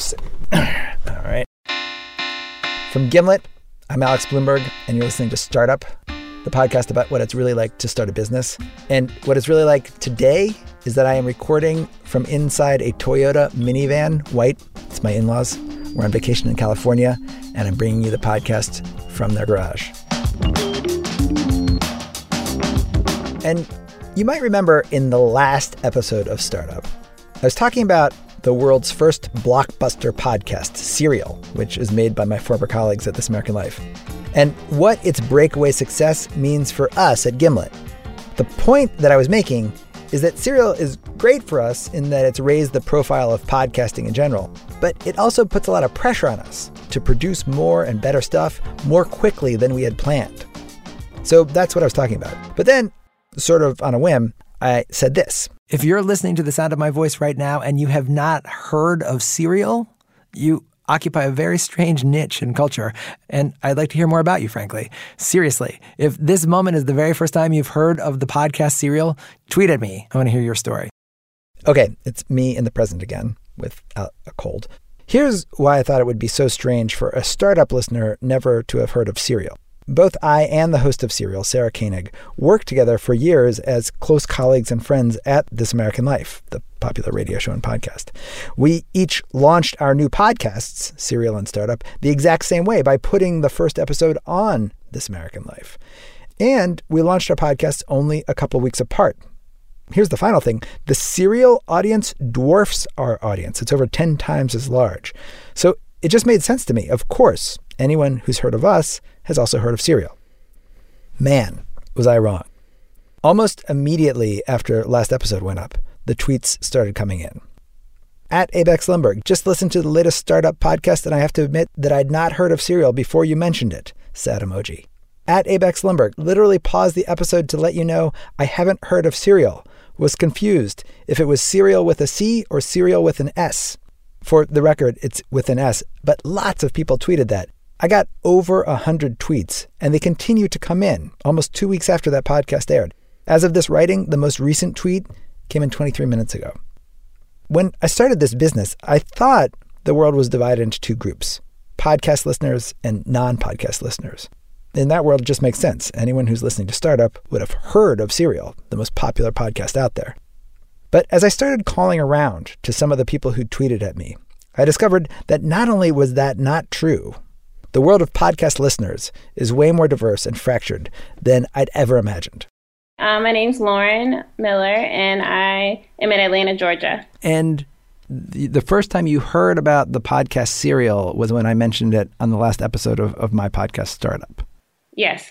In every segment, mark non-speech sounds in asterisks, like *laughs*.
All right. From Gimlet, I'm Alex Blumberg, and you're listening to Startup, the podcast about what it's really like to start a business. And what it's really like today is that I am recording from inside a Toyota minivan, white. It's my in laws. We're on vacation in California, and I'm bringing you the podcast from their garage. And you might remember in the last episode of Startup, I was talking about the world's first blockbuster podcast, Serial, which is made by my former colleagues at This American Life, and what its breakaway success means for us at Gimlet. The point that I was making is that Serial is great for us in that it's raised the profile of podcasting in general, but it also puts a lot of pressure on us to produce more and better stuff more quickly than we had planned. So that's what I was talking about. But then, sort of on a whim, I said this If you're listening to the sound of my voice right now and you have not heard of Serial, you occupy a very strange niche in culture, and I'd like to hear more about you, frankly. Seriously, if this moment is the very first time you've heard of the podcast Serial, tweet at me. I want to hear your story. Okay, it's me in the present again with a cold. Here's why I thought it would be so strange for a startup listener never to have heard of Serial. Both I and the host of Serial, Sarah Koenig, worked together for years as close colleagues and friends at This American Life, the popular radio show and podcast. We each launched our new podcasts, Serial and Startup, the exact same way by putting the first episode on This American Life. And we launched our podcasts only a couple weeks apart. Here's the final thing the Serial audience dwarfs our audience, it's over 10 times as large. So it just made sense to me. Of course, anyone who's heard of us has also heard of Serial. Man, was I wrong. Almost immediately after last episode went up, the tweets started coming in. At Alex Blumberg, just listened to the latest startup podcast, and I have to admit that I'd not heard of Serial before you mentioned it. Sad emoji. At Alex Blumberg, literally paused the episode to let you know I haven't heard of Serial. Was confused if it was cereal with a C or cereal with an S. For the record, it's with an S, but lots of people tweeted that. I got over 100 tweets, and they continue to come in almost two weeks after that podcast aired. As of this writing, the most recent tweet came in 23 minutes ago. When I started this business, I thought the world was divided into two groups podcast listeners and non podcast listeners. In that world, it just makes sense. Anyone who's listening to Startup would have heard of Serial, the most popular podcast out there. But as I started calling around to some of the people who tweeted at me, I discovered that not only was that not true, the world of podcast listeners is way more diverse and fractured than I'd ever imagined. Uh, my name's Lauren Miller, and I am in Atlanta, Georgia. And the, the first time you heard about the podcast Serial was when I mentioned it on the last episode of, of my podcast, Startup. Yes.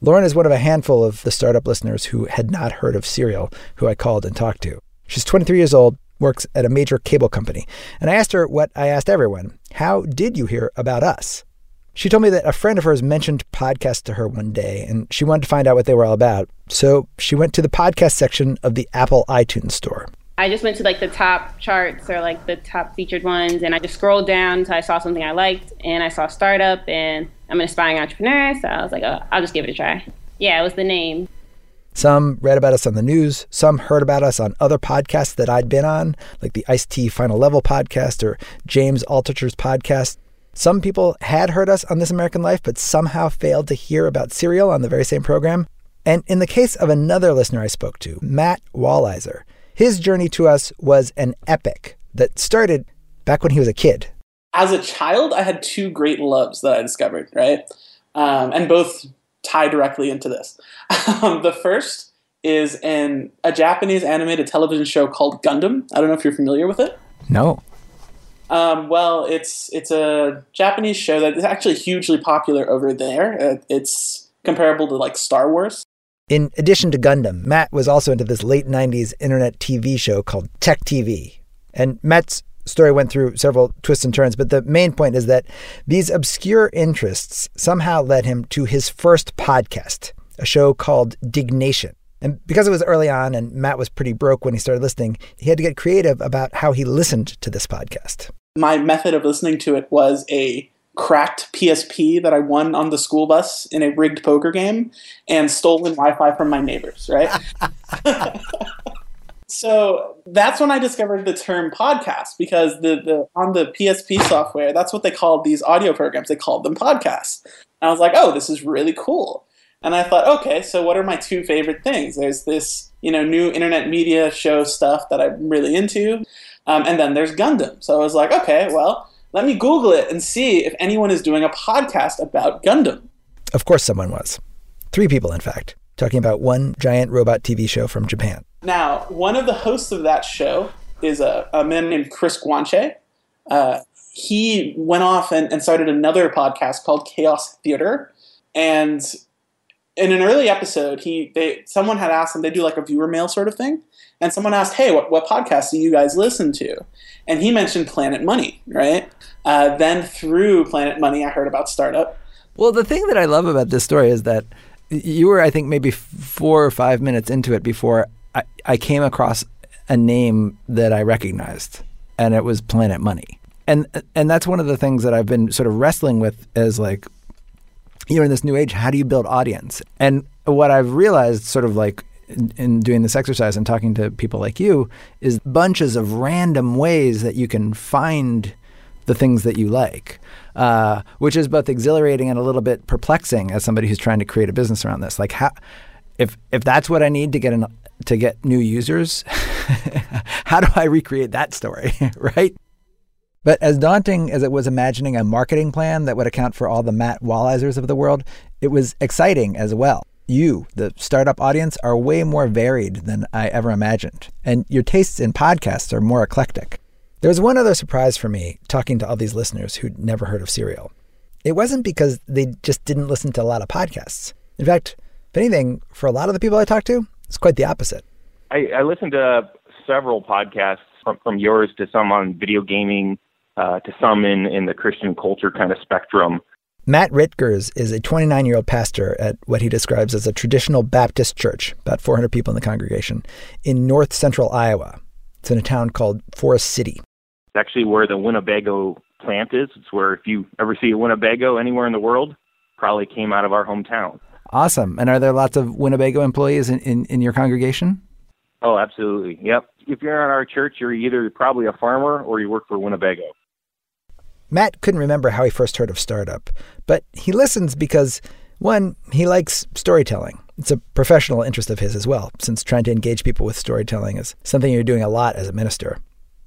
Lauren is one of a handful of the startup listeners who had not heard of Serial, who I called and talked to. She's 23 years old, works at a major cable company. And I asked her what I asked everyone How did you hear about us? She told me that a friend of hers mentioned podcasts to her one day and she wanted to find out what they were all about. So she went to the podcast section of the Apple iTunes store. I just went to like the top charts or like the top featured ones and I just scrolled down until I saw something I liked and I saw startup and I'm an aspiring entrepreneur. So I was like, oh, I'll just give it a try. Yeah, it was the name. Some read about us on the news. Some heard about us on other podcasts that I'd been on, like the Ice T Final Level podcast or James Altucher's podcast. Some people had heard us on This American Life, but somehow failed to hear about Serial on the very same program. And in the case of another listener I spoke to, Matt Walliser, his journey to us was an epic that started back when he was a kid. As a child, I had two great loves that I discovered, right? Um, and both tie directly into this. *laughs* Um, the first is in a Japanese animated television show called Gundam. I don't know if you're familiar with it. No. Um, well, it's it's a Japanese show that is actually hugely popular over there. Uh, it's comparable to like Star Wars. In addition to Gundam, Matt was also into this late 90s internet TV show called Tech TV. And Matt's story went through several twists and turns, but the main point is that these obscure interests somehow led him to his first podcast, a show called Diggnation. And because it was early on and Matt was pretty broke when he started listening, he had to get creative about how he listened to this podcast. My method of listening to it was a cracked PSP that I won on the school bus in a rigged poker game and stolen Wi Fi from my neighbors, right? *laughs* So that's when I discovered the term podcast because the, the on the PSP software, that's what they called these audio programs. They called them podcasts. And I was like, oh, this is really cool. And I thought, okay, so what are my two favorite things? There's this, you know, new internet media show stuff that I'm really into, um, and then there's Gundam. So I was like, okay, well, let me Google it and see if anyone is doing a podcast about Gundam. Of course, someone was. Three people, in fact, talking about one giant robot TV show from Japan. Now, one of the hosts of that show is a, a man named Chris Guanche. Uh, he went off and, and started another podcast called Chaos Theater. And in an early episode, he they someone had asked him they do like a viewer mail sort of thing, and someone asked, "Hey, what what podcasts do you guys listen to?" And he mentioned Planet Money, right? Uh, then through Planet Money, I heard about Startup. Well, the thing that I love about this story is that you were, I think, maybe four or five minutes into it before I, I came across a name that I recognized, and it was Planet Money. And and that's one of the things that I've been sort of wrestling with as like you know, in this new age, how do you build audience? And what I've realized, sort of like in, in, doing this exercise and talking to people like you, is bunches of random ways that you can find the things that you like, uh, which is both exhilarating and a little bit perplexing as somebody who's trying to create a business around this. Like, how, if if that's what I need to get an, to get new users, *laughs* how do I recreate that story, *laughs* right? But as daunting as it was imagining a marketing plan that would account for all the Matt Wallizers of the world, it was exciting as well. You, the startup audience, are way more varied than I ever imagined, and your tastes in podcasts are more eclectic. There was one other surprise for me talking to all these listeners who'd never heard of Serial. It wasn't because they just didn't listen to a lot of podcasts. In fact, if anything, for a lot of the people I talked to, it's quite the opposite. I, I listened to several podcasts from, from yours to some on video gaming, uh, to some in, in the Christian culture kind of spectrum. Matt Ritgers is a 29 year old pastor at what he describes as a traditional Baptist church, about 400 people in the congregation, in north central Iowa. It's in a town called Forest City. It's actually where the Winnebago plant is. It's where if you ever see a Winnebago anywhere in the world, probably came out of our hometown. Awesome. And are there lots of Winnebago employees in, in, in your congregation? Oh, absolutely. Yep. If you're in our church, you're either probably a farmer or you work for Winnebago. Matt couldn't remember how he first heard of Startup, but he listens because, one, he likes storytelling. It's a professional interest of his as well, since trying to engage people with storytelling is something you're doing a lot as a minister.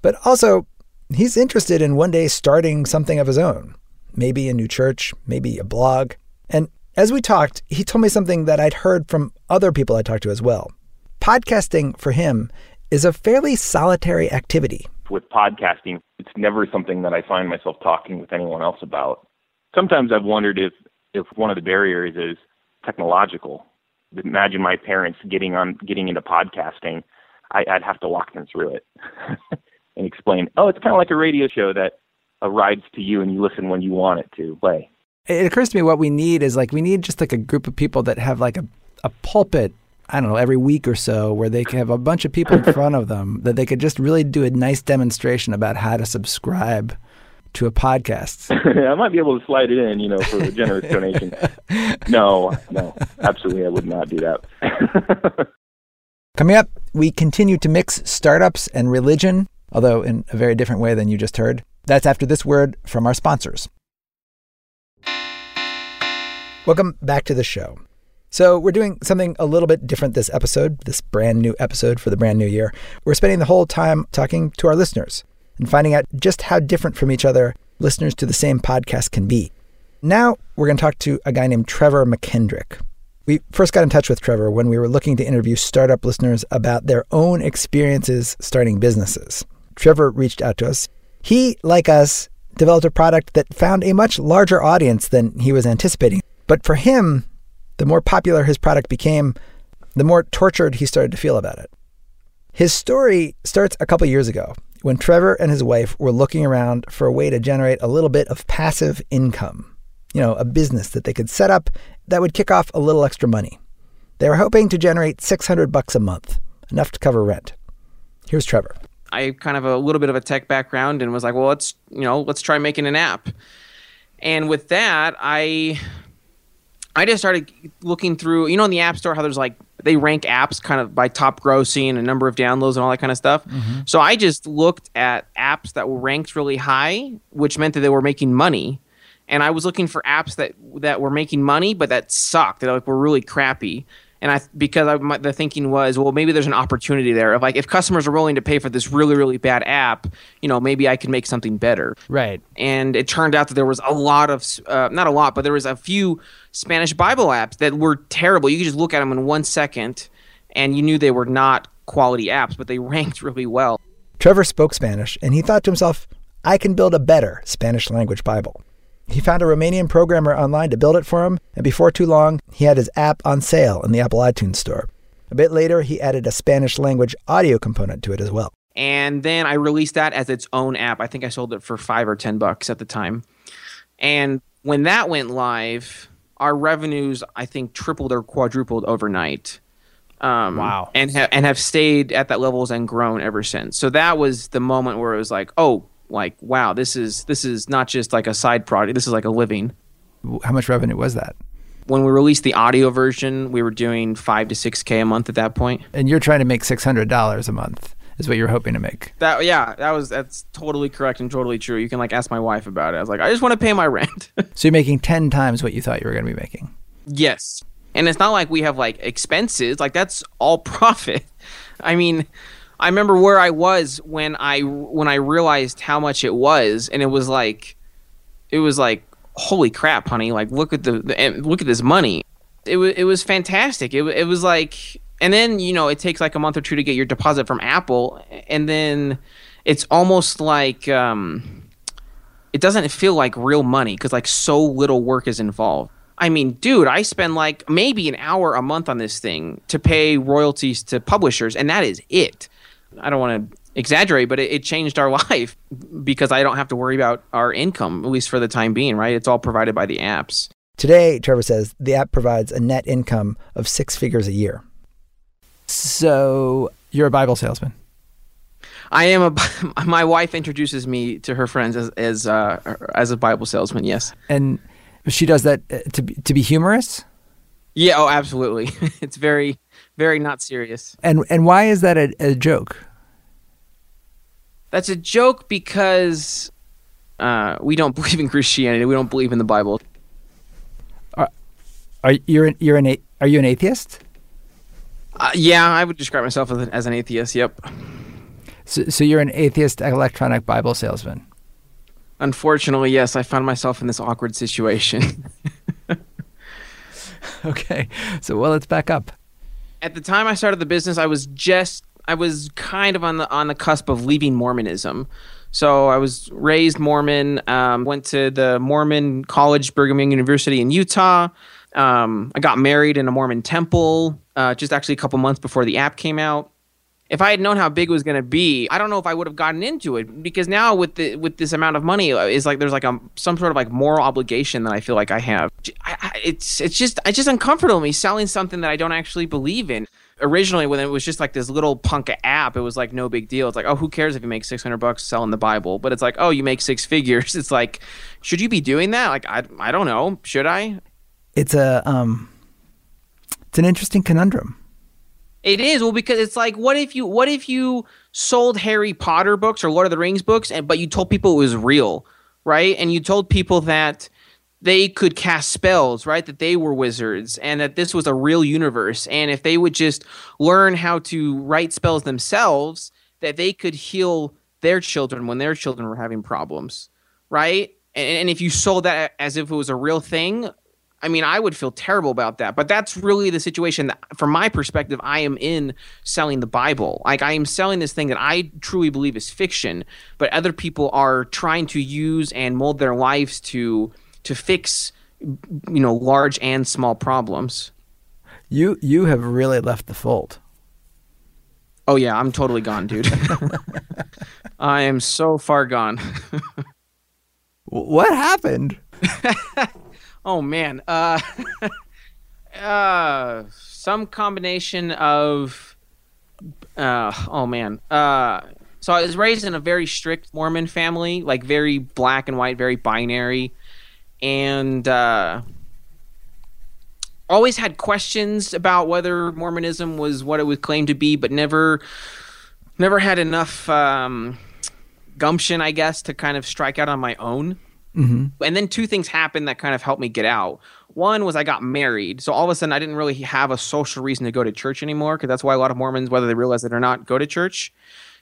But also, he's interested in one day starting something of his own. Maybe a new church, maybe a blog. And as we talked, he told me something that I'd heard from other people I talked to as well. Podcasting for him is a fairly solitary activity with podcasting, it's never something that I find myself talking with anyone else about. Sometimes I've wondered if if one of the barriers is technological. Imagine my parents getting on getting into podcasting. I, I'd have to walk them through it *laughs* and explain. Oh, it's kind of like a radio show that arrives to you and you listen when you want it to play. It occurs to me what we need is like we need just like a group of people that have like a, a pulpit I don't know, every week or so where they could have a bunch of people in *laughs* front of them that they could just really do a nice demonstration about how to subscribe to a podcast. *laughs* I might be able to slide it in, you know, for a generous donation. *laughs* No, no, absolutely, I would not do that. Coming up, we continue to mix startups and religion, although in a very different way than you just heard. That's after this word from our sponsors. Welcome back to the show. So, we're doing something a little bit different this episode, this brand new episode for the brand new year. We're spending the whole time talking to our listeners and finding out just how different from each other listeners to the same podcast can be. Now, we're going to talk to a guy named Trevor McKendrick. We first got in touch with Trevor when we were looking to interview startup listeners about their own experiences starting businesses. Trevor reached out to us. He, like us, developed a product that found a much larger audience than he was anticipating. But for him, the more popular his product became, the more tortured he started to feel about it. His story starts a couple years ago when Trevor and his wife were looking around for a way to generate a little bit of passive income. You know, a business that they could set up that would kick off a little extra money. They were hoping to generate 600 bucks a month, enough to cover rent. Here's Trevor. I kind of a little bit of a tech background and was like, well, let's, you know, let's try making an app. And with that, I I just started looking through, you know, in the App Store, how there's like they rank apps kind of by top grossing and number of downloads and all that kind of stuff. Mm-hmm. So I just looked at apps that were ranked really high, which meant that they were making money. And I was looking for apps that that were making money, but that sucked. That like were really crappy. And I because I, my, the thinking was, well, maybe there's an opportunity there. Of like, if customers are willing to pay for this really really bad app, you know, maybe I can make something better Right. and it turned out that there was a lot of uh, not a lot but there was a few spanish bible apps that were terrible you could just look at them in one second and you knew they were not quality apps but they *laughs* ranked really well Trevor spoke Spanish, and he thought to himself, I can build a better Spanish language Bible. He found a Romanian programmer online to build it for him, and before too long, he had his app on sale in the Apple iTunes Store. A bit later, he added a Spanish language audio component to it as well. and then i released that as its own app i think i sold it for five or ten bucks at the time and when that went live our revenues i think tripled or quadrupled overnight um, Wow. and ha- and have stayed at that levels and grown ever since. So that was the moment where it was like, oh, like wow, this is this is not just like a side project. This is like a living. How much revenue was that? When we released the audio version, we were doing five to six k a month at that point. And you're trying to make $600 a month, is what you're hoping to make. That yeah, that was that's totally correct and totally true. You can like ask my wife about it. I was like, I just want to pay my *laughs* rent. So you're making 10 times what you thought you were going to be making. Yes. And it's not like we have like expenses, like that's all *laughs* profit. I mean, I remember where I was when I when I realized how much it was and it was like it was like holy crap, honey, like look at the, the look at this money. It was it was fantastic. It it was like and then, you know, it takes like a month or two to get your deposit from Apple and then it's almost like um it doesn't feel like real money because like so little work is involved. I mean, dude, I spend like maybe an hour a month on this thing to pay royalties to publishers, and that is it. I don't want to exaggerate, but it, it changed our *laughs* life because I don't have to worry about our income, at least for the time being, right? It's all provided by the apps. Today, Trevor says the app provides a net income of six figures a year. So you're a Bible salesman. I am a. *laughs* My wife introduces me to her friends as as uh, as a Bible salesman. Yes. And she does that uh, to be, to be humorous. Yeah. Oh, absolutely. *laughs* it's very very not serious. And and why is that a, a joke? That's a joke because uh, we don't *laughs* believe in Christianity. We don't believe in the Bible. Are you're an, you're an are you an atheist? Uh, yeah, I would describe myself as, as an atheist. Yep. So, so you're an atheist electronic Bible salesman. Unfortunately, yes, I found myself in this awkward situation. *laughs* *laughs* Okay. So well, let's back up. At the time I started the business, I was just I was kind of on the on the cusp of leaving Mormonism. So I was raised Mormon, um, went to the Mormon College, Brigham Young University in Utah. Um, I got married in a Mormon temple uh, just actually a couple months before the app came out. If I had known how big it was going to be, I don't know if I would have gotten into it because now with the with this amount of money, uh, is like there's like a some sort of like moral obligation that I feel like I have. I, I, it's it's just it's just uncomfortable me selling something that I don't actually believe in. Originally, when it was just like this little punk app, it was like no big deal. It's like, oh, who cares if you make six hundred bucks selling the Bible? But it's like, oh, you make six *laughs* figures. It's like, should you be doing that? Like, I I don't know. Should I? It's a um, it's an interesting conundrum. It is well because it's like what if you what if you sold Harry Potter books or Lord of the Rings books and but you told people it was real, right? And you told people that they could cast spells, right? That they were wizards and that this was a real universe and if they would just learn how to write spells themselves that they could heal their children when their children were having problems, right? And, and if you sold that as if it was a real thing, I mean, I would feel terrible about that. But that's really the situation that, from my perspective, I am in selling the Bible. Like, I am selling this thing that I truly believe is fiction, but other people are trying to use and mold their lives to to fix, you know, large and small problems. You you have really left the fold. Oh yeah, I'm totally gone, dude. *laughs* I am so far gone. *laughs* What happened? *laughs* Oh man. Uh *laughs* uh some combination of uh oh man. Uh so I was raised in a very strict Mormon family, like very black and white, very binary. And uh always had questions about whether Mormonism was what it would claim to be, but never never had enough um, gumption, I guess, to kind of strike out on my own. Mm-hmm. And then two things happened that kind of helped me get out. One was I got married, so all of a sudden I didn't really have a social reason to go to church anymore because that's why a lot of Mormons, whether they realize it or not, go to church,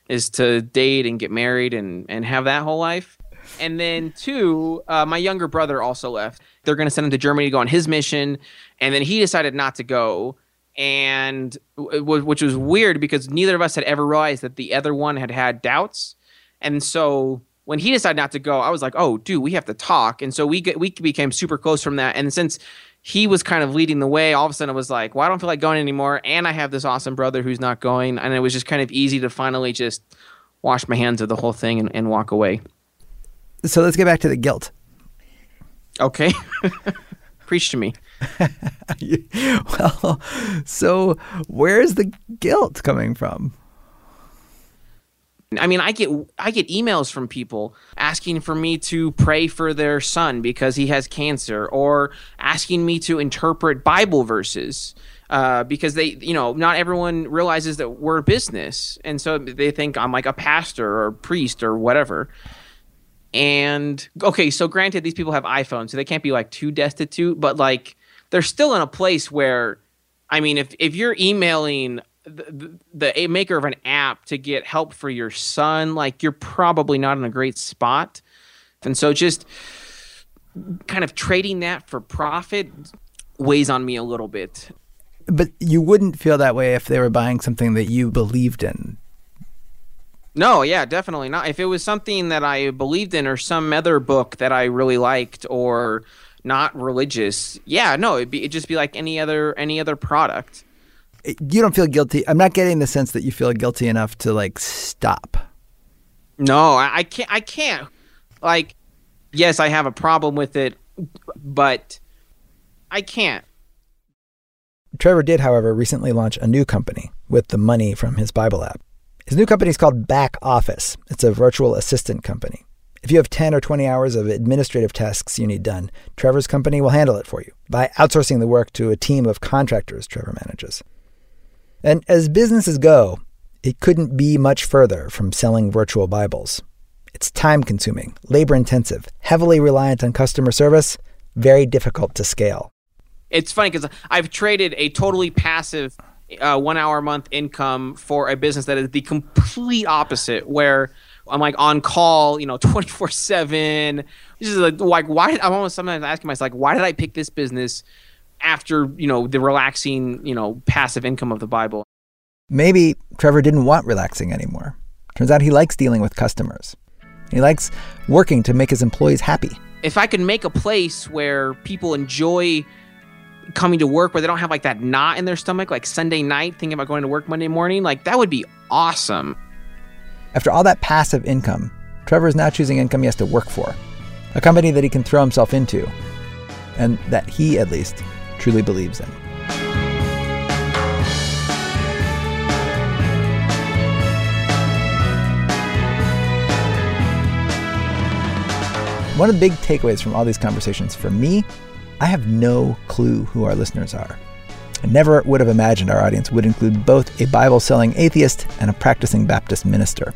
is to date and get married and and have that whole life. And then two, uh, my younger brother also left. They're going to send him to Germany to go on his mission, and then he decided not to go and which was weird because neither of us had ever realized that the other one had had doubts and so when he decided not to go i was like oh dude we have to talk. And so we get, we became super close from that. And since he was kind of leading the way all of a sudden it was like well i don't feel like going anymore. And i have this awesome brother who's not going. And it was just kind of easy to finally just wash my hands of the whole thing and, and walk away. So let's get back to the guilt. Okay. *laughs* Preach to me. *laughs* Well, so where's the guilt coming from? I mean, I get I get emails from people asking for me to pray for their son because he has cancer, or asking me to interpret Bible verses uh, because they, you know, not everyone realizes that we're a business, and so they think I'm like a pastor or a priest or whatever. And okay, so granted, these people have iPhones, so they can't be like too destitute, but like they're still in a place where, I mean, if if you're emailing the, the, maker of an app to get help for your son, like you're probably not in a great spot. And so just kind of trading that for profit weighs on me a little bit. But you wouldn't feel that way if they were buying something that you believed in. No, yeah, definitely not. If it was something that I believed in or some other book that I really liked or not religious, yeah, no, it'd, be, it'd just be like any other any other product. You don't feel guilty. I'm not getting the sense that you feel guilty enough to like stop. No, I, I can't. I can't. Like, yes, I have a problem with it, but I can't. Trevor did, however, recently launch a new company with the money from his Bible app. His new company is called Back Office. It's a virtual assistant company. If you have 10 or 20 hours of administrative tasks you need done, Trevor's company will handle it for you by outsourcing the work to a team of contractors Trevor manages. And as businesses go, it couldn't be much further from selling virtual Bibles. It's time consuming, labor intensive, heavily reliant on customer service, very difficult to scale. It's funny because I've traded a totally passive uh, one hour a month income for a business that is the complete opposite, where I'm like on call, you know, *laughs* 24 seven. This is like, like why? I'm almost sometimes asking myself, like, why did I pick this business after you know the relaxing, you know, passive income of the Bible? Maybe Trevor didn't want relaxing anymore. Turns out he likes dealing with customers. He likes working to make his employees happy. If I could make a place where people enjoy coming to work where they don't have like that knot in their stomach like Sunday night thinking about going to work Monday morning, like that would be awesome. After all that passive income, Trevor is now choosing income he has to work for, a company that he can throw himself into, and that he, at least, truly believes in. One of the big takeaways from all these conversations for me, I have no clue who our listeners are. I never would have imagined our audience would include both a Bible selling atheist and a practicing Baptist minister.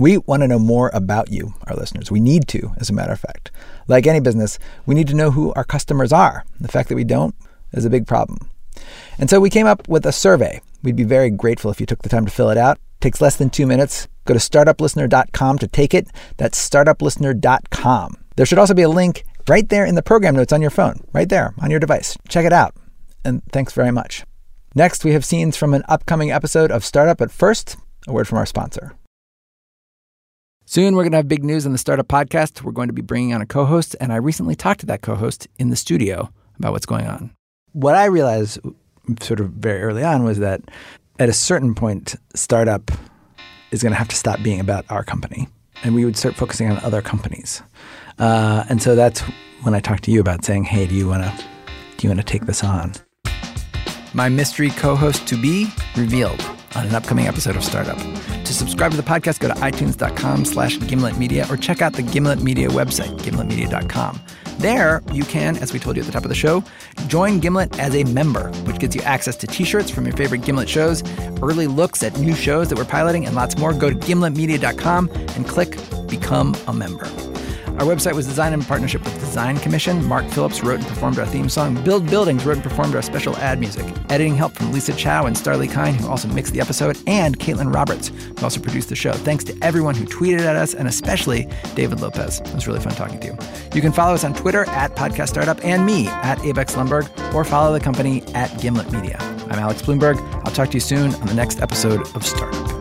We want to know more about you, our listeners. We need to, as a matter of fact. Like any business, we need to know who our customers are. The fact that we don't is a big problem. And so we came up with a survey. We'd be very grateful if you took the time to fill it out. It takes less than two minutes. Go to startuplistener.com to take it. That's startuplistener.com. There should also be a link right there in the program notes on your phone, right there on your device. Check it out and thanks very much. Next, we have scenes from an upcoming episode of Startup, but first, a word from our sponsor. Soon, we're going to have big news on the Startup Podcast. We're going to be bringing on a co host, and I recently talked to that co host in the studio about what's going on. What I realized sort of very early on was that at a certain point, Startup is going to have to stop being about our company, and we would start focusing on other companies. Uh, and so that's when I talked to you about saying, hey, do you want to do you want to take this on? My mystery co host to be revealed. On an upcoming episode of Startup. To subscribe to the podcast, go to itunes.com slash Gimlet Media or check out the Gimlet Media website, gimletmedia.com. There, you can, as we told you at the top of the show, join Gimlet as a member, which gets you access to t shirts from your favorite Gimlet shows, early looks at new shows that we're piloting, and lots more. Go to gimletmedia.com and click Become a Member. Our website was designed in partnership with Design Commission. Mark Phillips wrote and performed our theme song. Build Buildings wrote and performed our special ad music. Editing help from Lisa Chow and Starlee Kine, who also mixed the episode, and Caitlin Roberts, who also produced the show. Thanks to everyone who tweeted at us, and especially David Lopez. It was really fun talking to you. You can follow us on Twitter at Podcast Startup and me at Alex Blumberg, or follow the company at Gimlet Media. I'm Alex Blumberg. I'll talk to you soon on the next episode of Startup.